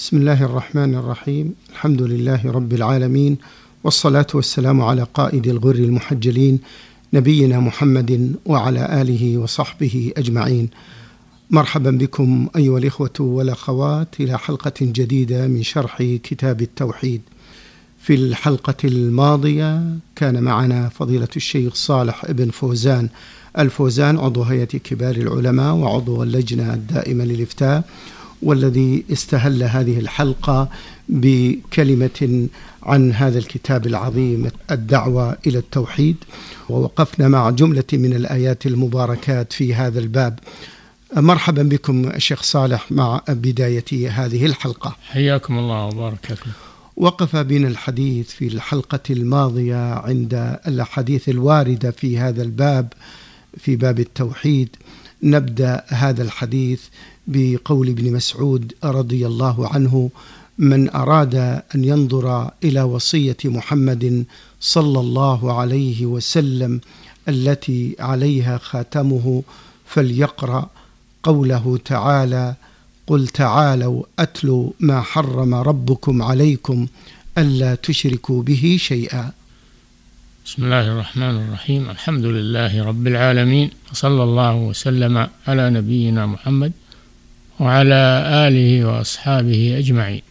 بسم الله الرحمن الرحيم الحمد لله رب العالمين والصلاة والسلام على قائد الغر المحجلين نبينا محمد وعلى آله وصحبه أجمعين مرحبا بكم أيها الإخوة والأخوات إلى حلقة جديدة من شرح كتاب التوحيد في الحلقة الماضية كان معنا فضيلة الشيخ صالح ابن فوزان الفوزان عضو هيئة كبار العلماء وعضو اللجنة الدائمة للإفتاء والذي استهل هذه الحلقة بكلمة عن هذا الكتاب العظيم الدعوة إلى التوحيد. ووقفنا مع جملة من الآيات المباركات في هذا الباب. مرحبا بكم الشيخ صالح مع بداية هذه الحلقة. حياكم الله وبارك فيكم. وقف بنا الحديث في الحلقة الماضية عند الأحاديث الواردة في هذا الباب في باب التوحيد. نبدأ هذا الحديث بقول ابن مسعود رضي الله عنه من أراد أن ينظر إلى وصية محمد صلى الله عليه وسلم التي عليها خاتمه فليقرأ قوله تعالى قل تعالوا أتلوا ما حرم ربكم عليكم ألا تشركوا به شيئا بسم الله الرحمن الرحيم. الحمد لله رب العالمين وصلى الله وسلم على نبينا محمد وعلى آله وأصحابه أجمعين.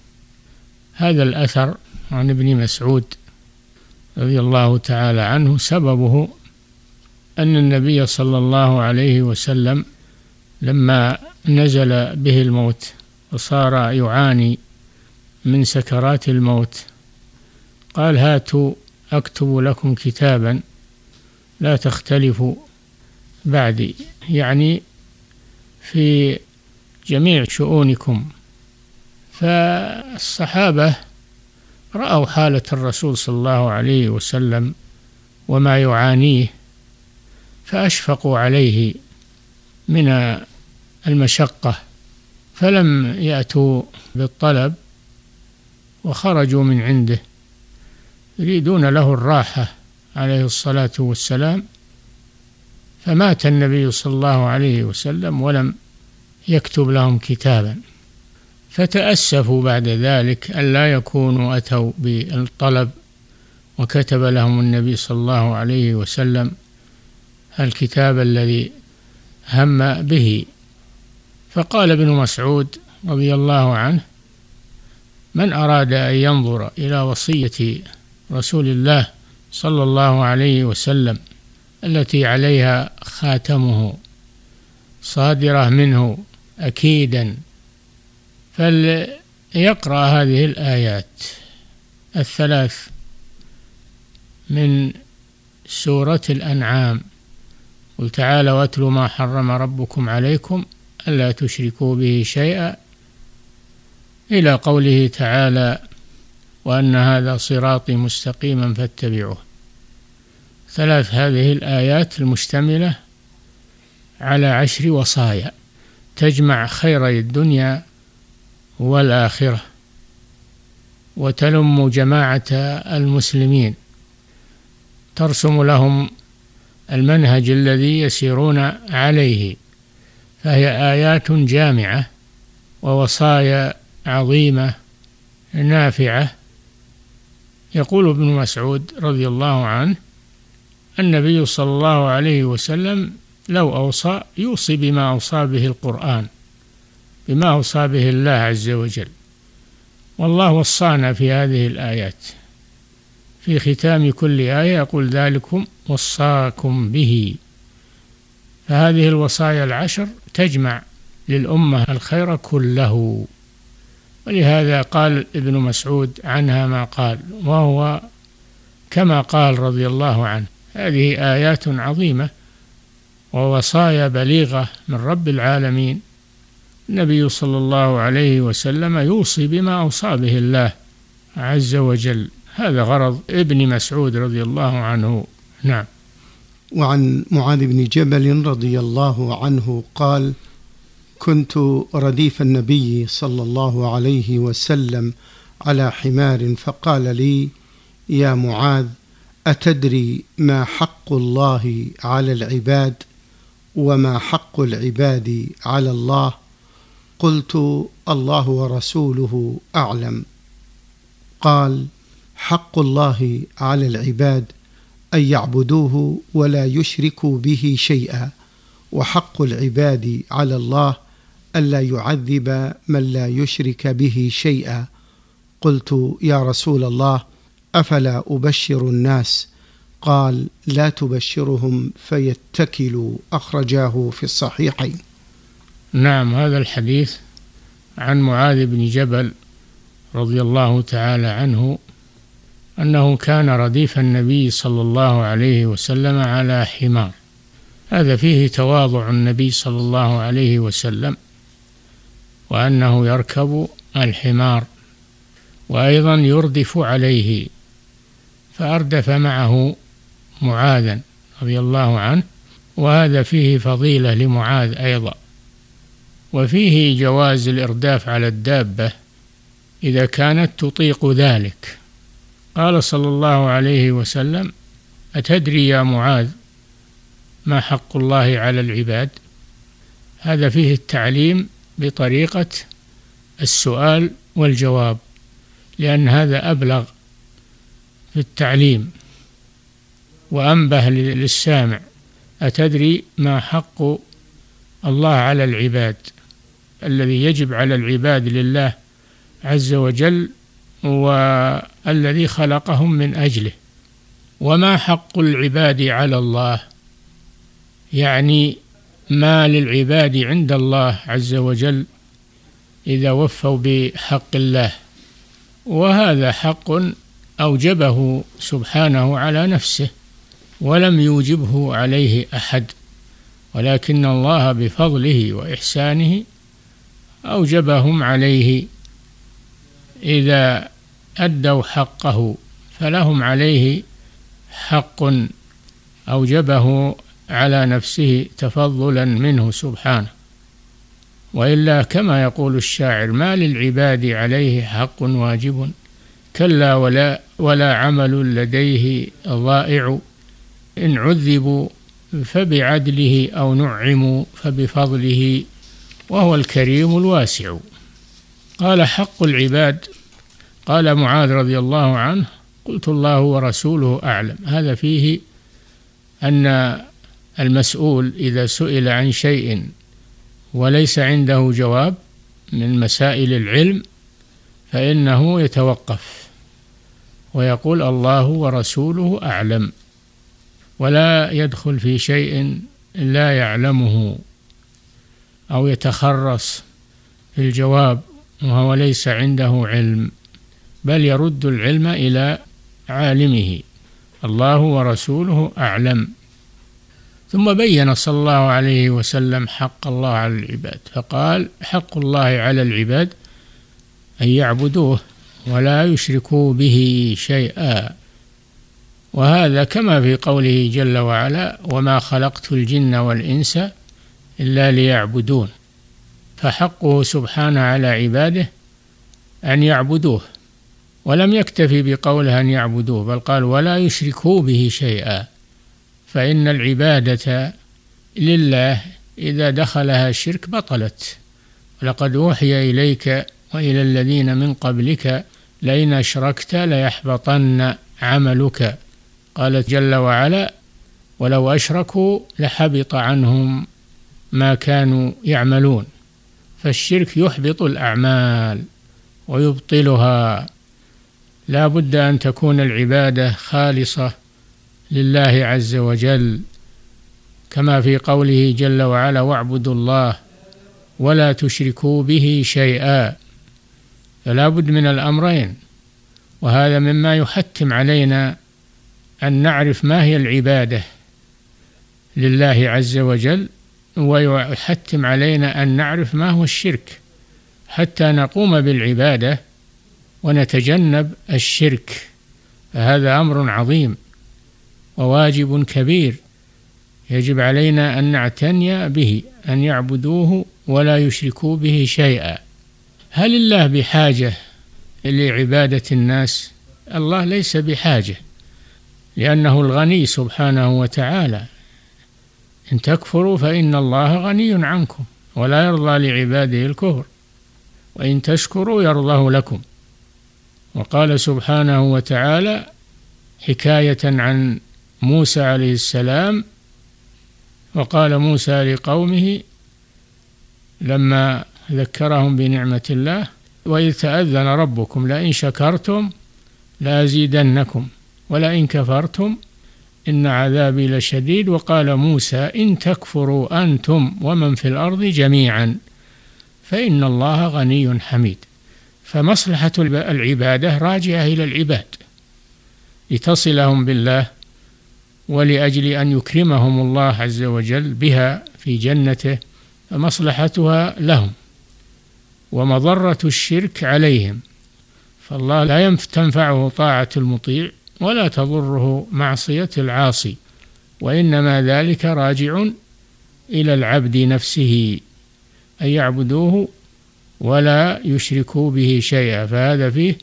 هذا الأثر عن ابن مسعود رضي الله تعالى عنه سببه أن النبي صلى الله عليه وسلم لما نزل به الموت وصار يعاني من سكرات الموت قال هاتوا أكتب لكم كتابا لا تختلفوا بعدي. يعني في جميع شؤونكم. فالصحابة رأوا حالة الرسول صلى الله عليه وسلم وما يعانيه فأشفقوا عليه من المشقة فلم يأتوا بالطلب وخرجوا من عنده يريدون له الراحة عليه الصلاة والسلام. فمات النبي صلى الله عليه وسلم ولم يكتب لهم كتابا. فتأسفوا بعد ذلك ألا يكونوا أتوا بالطلب وكتب لهم النبي صلى الله عليه وسلم الكتاب الذي هم به. فقال ابن مسعود رضي الله عنه من أراد أن ينظر إلى وصية رسول الله صلى الله عليه وسلم التي عليها خاتمه صادرة منه أكيدا. فليقرأ هذه الآيات الثلاث من سورة الأنعام. قل تعالى واتلوا ما حرم ربكم عليكم ألا تشركوا به شيئا. إلى قوله تعالى وأن هذا صراطي مستقيما فاتبعوه. ثلاث هذه الآيات المشتملة على عشر وصايا. تجمع خيري الدنيا والآخرة وتلم جماعة المسلمين. ترسم لهم المنهج الذي يسيرون عليه فهي آيات جامعة ووصايا عظيمة نافعة. يقول ابن مسعود رضي الله عنه النبي صلى الله عليه وسلم لو أوصى يوصي بما أوصى به القرآن بما أوصى به الله عز وجل. والله وصانا في هذه الآيات. في ختام كل آية يقول ذلكم وصاكم به. فهذه الوصايا العشر تجمع للأمة الخير كله. ولهذا قال ابن مسعود عنها ما قال وهو كما قال رضي الله عنه هذه آيات عظيمة ووصايا بليغة من رب العالمين. النبي صلى الله عليه وسلم يوصي بما أوصى به الله عز وجل. هذا غرض ابن مسعود رضي الله عنه. نعم. وعن معاذ بن جبل رضي الله عنه قال كنت رديف النبي صلى الله عليه وسلم على حمار فقال لي يا معاذ أتدري ما حق الله على العباد وما حق العباد على الله قلت الله ورسوله أعلم. قال حق الله على العباد أن يعبدوه ولا يشركوا به شيئا وحق العباد على الله الا يعذب من لا يشرك به شيئا. قلت يا رسول الله أفلا أبشر الناس قال لا تبشرهم فيتكلوا. أخرجاه في الصحيحين. نعم هذا الحديث عن معاذ بن جبل رضي الله تعالى عنه أنه كان رديف النبي صلى الله عليه وسلم على حمار. هذا فيه تواضع النبي صلى الله عليه وسلم وأنه يركب الحمار وأيضا يردف عليه فأردف معه معاذا رضي الله عنه وهذا فيه فضيلة لمعاذ أيضا. وفيه جواز الإرداف على الدابة إذا كانت تطيق ذلك. قال صلى الله عليه وسلم أتدري يا معاذ ما حق الله على العباد؟ هذا فيه التعليم بطريقة السؤال والجواب لأن هذا أبلغ في التعليم. وأنبه للسامع. أتدري ما حق الله على العباد؟ الذي يجب على العباد لله عز وجل والذي خلقهم من أجله. وما حق العباد على الله؟ يعني ما للعباد عند الله عز وجل إذا وفوا بحق الله. وهذا حق أوجبه سبحانه على نفسه. ولم يوجبه عليه أحد ولكن الله بفضله وإحسانه أوجبهم عليه. إذا أدوا حقه فلهم عليه حق أوجبه على نفسه تفضلا منه سبحانه. وإلا كما يقول الشاعر ما للعباد عليه حق واجب كلا ولا ولا عمل لديه ضائع. إن عذبوا فبعدله أو نعموا فبفضله وهو الكريم الواسع. قال حق العباد. قال معاذ رضي الله عنه قلت الله ورسوله أعلم. هذا فيه أن المسؤول إذا سئل عن شيء وليس عنده جواب من مسائل العلم فإنه يتوقف ويقول الله ورسوله أعلم. ولا يدخل في شيء لا يعلمه أو يتخرص في الجواب وهو ليس عنده علم بل يرد العلم إلى عالمه. الله ورسوله أعلم. ثم بين صلى الله عليه وسلم حق الله على العباد فقال حق الله على العباد أن يعبدوه ولا يشركوا به شيئا. وهذا كما في قوله جل وعلا وما خلقت الجن والإنس إلا ليعبدون فحقه سبحانه على عباده أن يعبدوه ولم يكتفي بقوله أن يعبدوه بل قال ولا يشركوا به شيئا فإن العبادة لله إذا دخلها الشرك بطلت ولقد أوحي إليك وإلى الذين من قبلك لئن أشركت ليحبطن عملك. قال جل وعلا ولو أشركوا لحبط عنهم ما كانوا يعملون فالشرك يحبط الأعمال ويبطلها. لا بد أن تكون العبادة خالصة لله عز وجل كما في قوله جل وعلا واعبدوا الله ولا تشركوا به شيئا فلا بد من الأمرين وهذا مما يحتم علينا أن نعرف ما هي العبادة لله عز وجل ويحتم علينا أن نعرف ما هو الشرك. حتى نقوم بالعبادة ونتجنب الشرك. فهذا أمر عظيم وواجب كبير يجب علينا أن نعتني به أن يعبدوه ولا يشركوا به شيئا. هل الله بحاجة لعبادة الناس؟ الله ليس بحاجة. لأنه الغني سبحانه وتعالى. إن تكفروا فإن الله غني عنكم ولا يرضى لعباده الكفر وإن تشكروا يرضه لكم. وقال سبحانه وتعالى حكاية عن موسى عليه السلام وقال موسى لقومه لما ذكرهم بنعمة الله وإذ تأذن ربكم لئن شكرتم لأزيدنكم ولئن كفرتم إن عذابي لشديد. وقال موسى إن تكفروا أنتم ومن في الأرض جميعا فإن الله غني حميد. فمصلحة العبادة راجعة إلى العباد لتصلهم بالله ولأجل أن يكرمهم الله عز وجل بها في جنته فمصلحتها لهم ومضرة الشرك عليهم. فالله لا تنفعه طاعة المطيع ولا تضره معصية العاصي وإنما ذلك راجع إلى العبد نفسه أن يعبدوه ولا يشركوا به شيئا. فهذا فيه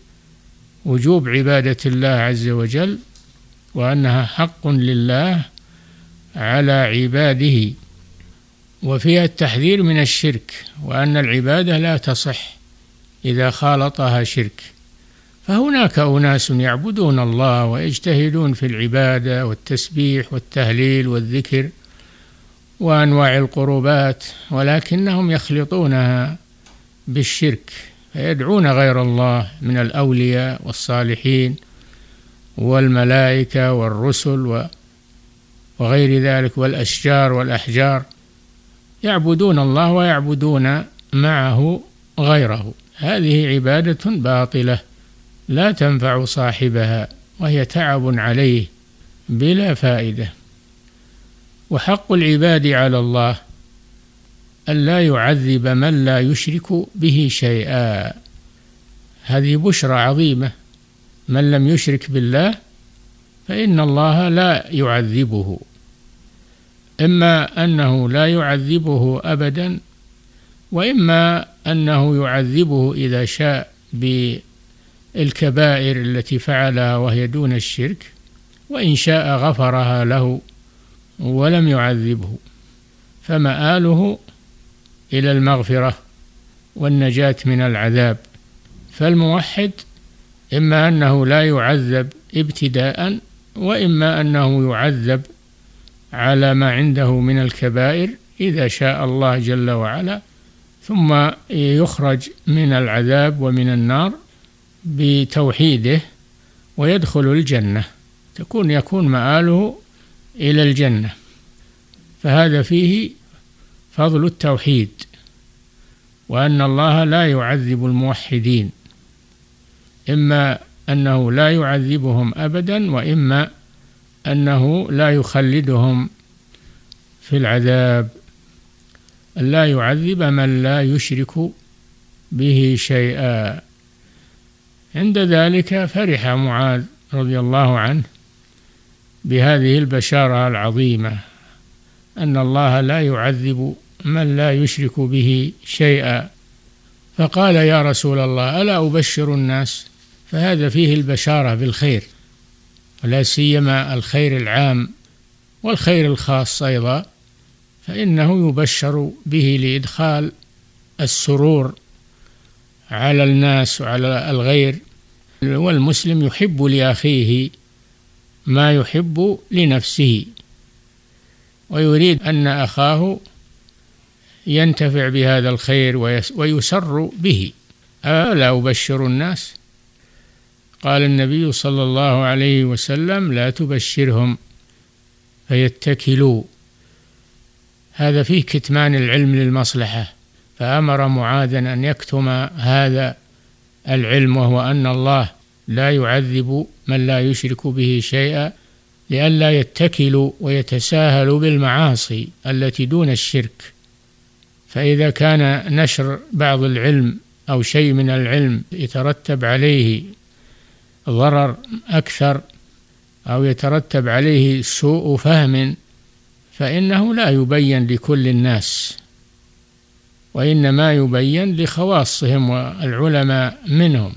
وجوب عبادة الله عز وجل وأنها حق لله على عباده. وفيها التحذير من الشرك وأن العبادة لا تصح إذا خالطها شرك. فهناك أناس يعبدون الله ويجتهدون في العبادة والتسبيح والتهليل والذكر وأنواع القربات ولكنهم يخلطونها بالشرك فيدعون غير الله من الأولياء والصالحين والملائكة والرسل وغير ذلك والأشجار والأحجار. يعبدون الله ويعبدون معه غيره. هذه عبادة باطلة. لا تنفع صاحبها وهي تعب عليه بلا فائدة. وحق العباد على الله ألا يعذب من لا يشرك به شيئا. هذه بشرى عظيمة. من لم يشرك بالله فإن الله لا يعذبه. إما أنه لا يعذبه أبدا وإما أنه يعذبه إذا شاء بالكبائر التي فعلها وهي دون الشرك وإن شاء غفرها له ولم يعذبه. فمآله إلى المغفرة والنجاة من العذاب. فالموحد إما أنه لا يعذب ابتداء وإما أنه يعذب على ما عنده من الكبائر إذا شاء الله جل وعلا ثم يخرج من العذاب ومن النار. بتوحيده ويدخل الجنة تكون يكون مآله إلى الجنة. فهذا فيه فضل التوحيد وأن الله لا يعذب الموحدين إما أنه لا يعذبهم أبدا وإما أنه لا يخلدهم في العذاب. لا يعذب من لا يشرك به شيئا. عند ذلك فرح معاذ رضي الله عنه بهذه البشارة العظيمة أن الله لا يعذب من لا يشرك به شيئا. فقال يا رسول الله ألا أبشر الناس؟ فهذا فيه البشارة بالخير ولا سيما الخير العام والخير الخاص أيضا فإنه يبشر به لإدخال السرور على الناس وعلى الغير والمسلم يحب لأخيه ما يحب لنفسه ويريد أن أخاه ينتفع بهذا الخير ويسر به. ألا أبشر الناس؟ قال النبي صلى الله عليه وسلم لا تبشرهم فيتكلوا. هذا فيه كتمان العلم للمصلحة فأمر معاذا أن يكتم هذا العلم وهو أن الله لا يعذب من لا يشرك به شيئا لئلا يتكلوا ويتساهلوا بالمعاصي التي دون الشرك. فإذا كان نشر بعض العلم أو شيء من العلم يترتب عليه ضرر أكثر أو يترتب عليه سوء فهم فإنه لا يبين لكل الناس. وإنما يبين لخواصهم والعلماء منهم.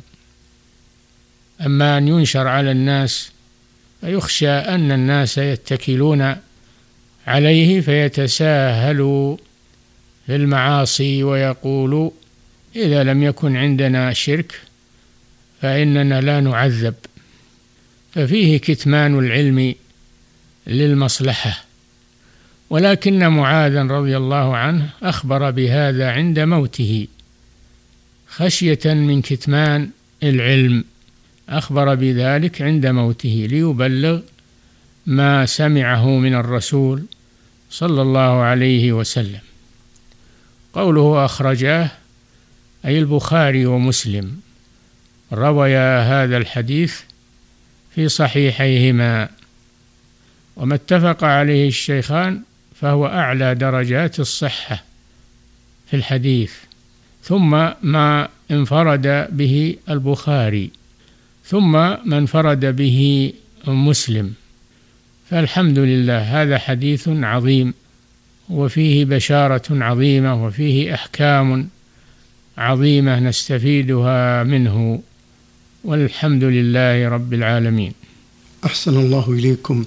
أما أن ينشر على الناس فيخشى أن الناس يتكلون عليه فيتساهلوا في المعاصي ويقول إذا لم يكن عندنا شرك فإننا لا نعذب. ففيه كتمان العلم للمصلحة. ولكن معاذا رضي الله عنه أخبر بهذا عند موته. خشية من كتمان العلم أخبر بذلك عند موته ليبلغ ما سمعه من الرسول صلى الله عليه وسلم. قوله أخرجاه أي البخاري ومسلم. رويا هذا الحديث في صحيحيهما. وما اتفق عليه الشيخان فهو أعلى درجات الصحة في الحديث ثم ما انفرد به البخاري ثم ما انفرد به مسلم فالحمد لله هذا حديث عظيم وفيه بشارة عظيمة وفيه أحكام عظيمة نستفيدها منه والحمد لله رب العالمين. أحسن الله إليكم.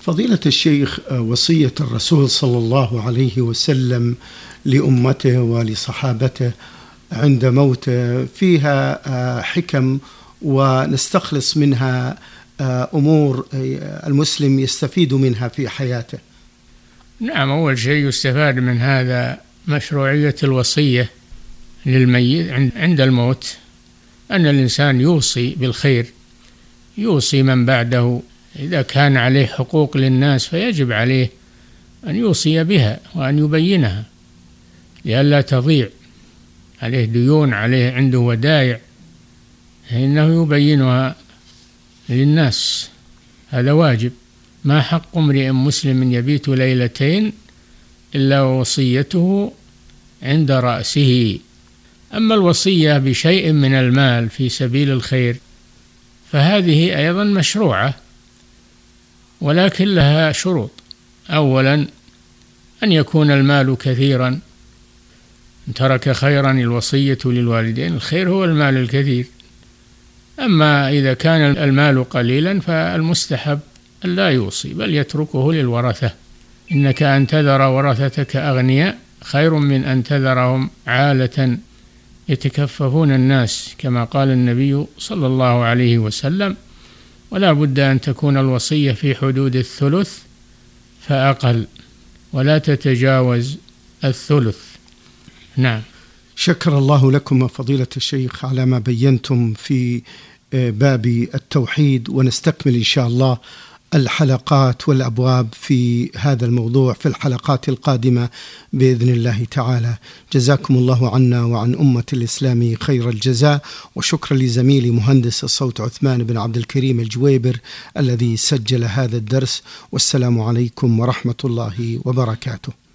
فضيلة الشيخ وصية الرسول صلى الله عليه وسلم لأمته ولصحابته عند موته فيها حكم ونستخلص منها أمور المسلم يستفيد منها في حياته. نعم أول شيء يستفاد من هذا مشروعية الوصية للميت عند الموت أن الإنسان يوصي بالخير يوصي من بعده إذا كان عليه حقوق للناس فيجب عليه أن يوصي بها وأن يبينها لئلا تضيع عليه ديون عليه عنده ودائع فإنه يبينها للناس. هذا واجب. ما حق امرئ مسلم يبيت ليلتين إلا وصيته عند رأسه؟ أما الوصية بشيء من المال في سبيل الخير فهذه أيضا مشروعة. ولكن لها شروط. أولا أن يكون المال كثيرا. ترك خيرا الوصية للوالدين الخير هو المال الكثير. أما إذا كان المال قليلا فالمستحب أن لا يوصي بل يتركه للورثة. إنك أن تذر ورثتك أغنياء خير من أن تذرهم عالة. يتكففون الناس كما قال النبي صلى الله عليه وسلم ولا بد أن تكون الوصية في حدود الثلث فأقل ولا تتجاوز الثلث. نعم. شكر الله لكم فضيلة الشيخ على ما بينتم في آه، باب التوحيد ونستكمل إن شاء الله الحلقات والأبواب في هذا الموضوع في الحلقات القادمة بإذن الله تعالى. جزاكم الله عنا وعن أمة الإسلام خير الجزاء. وشكرا لزميلي مهندس الصوت عثمان بن عبد الكريم الجويبر الذي سجل هذا الدرس. والسلام عليكم ورحمة الله وبركاته.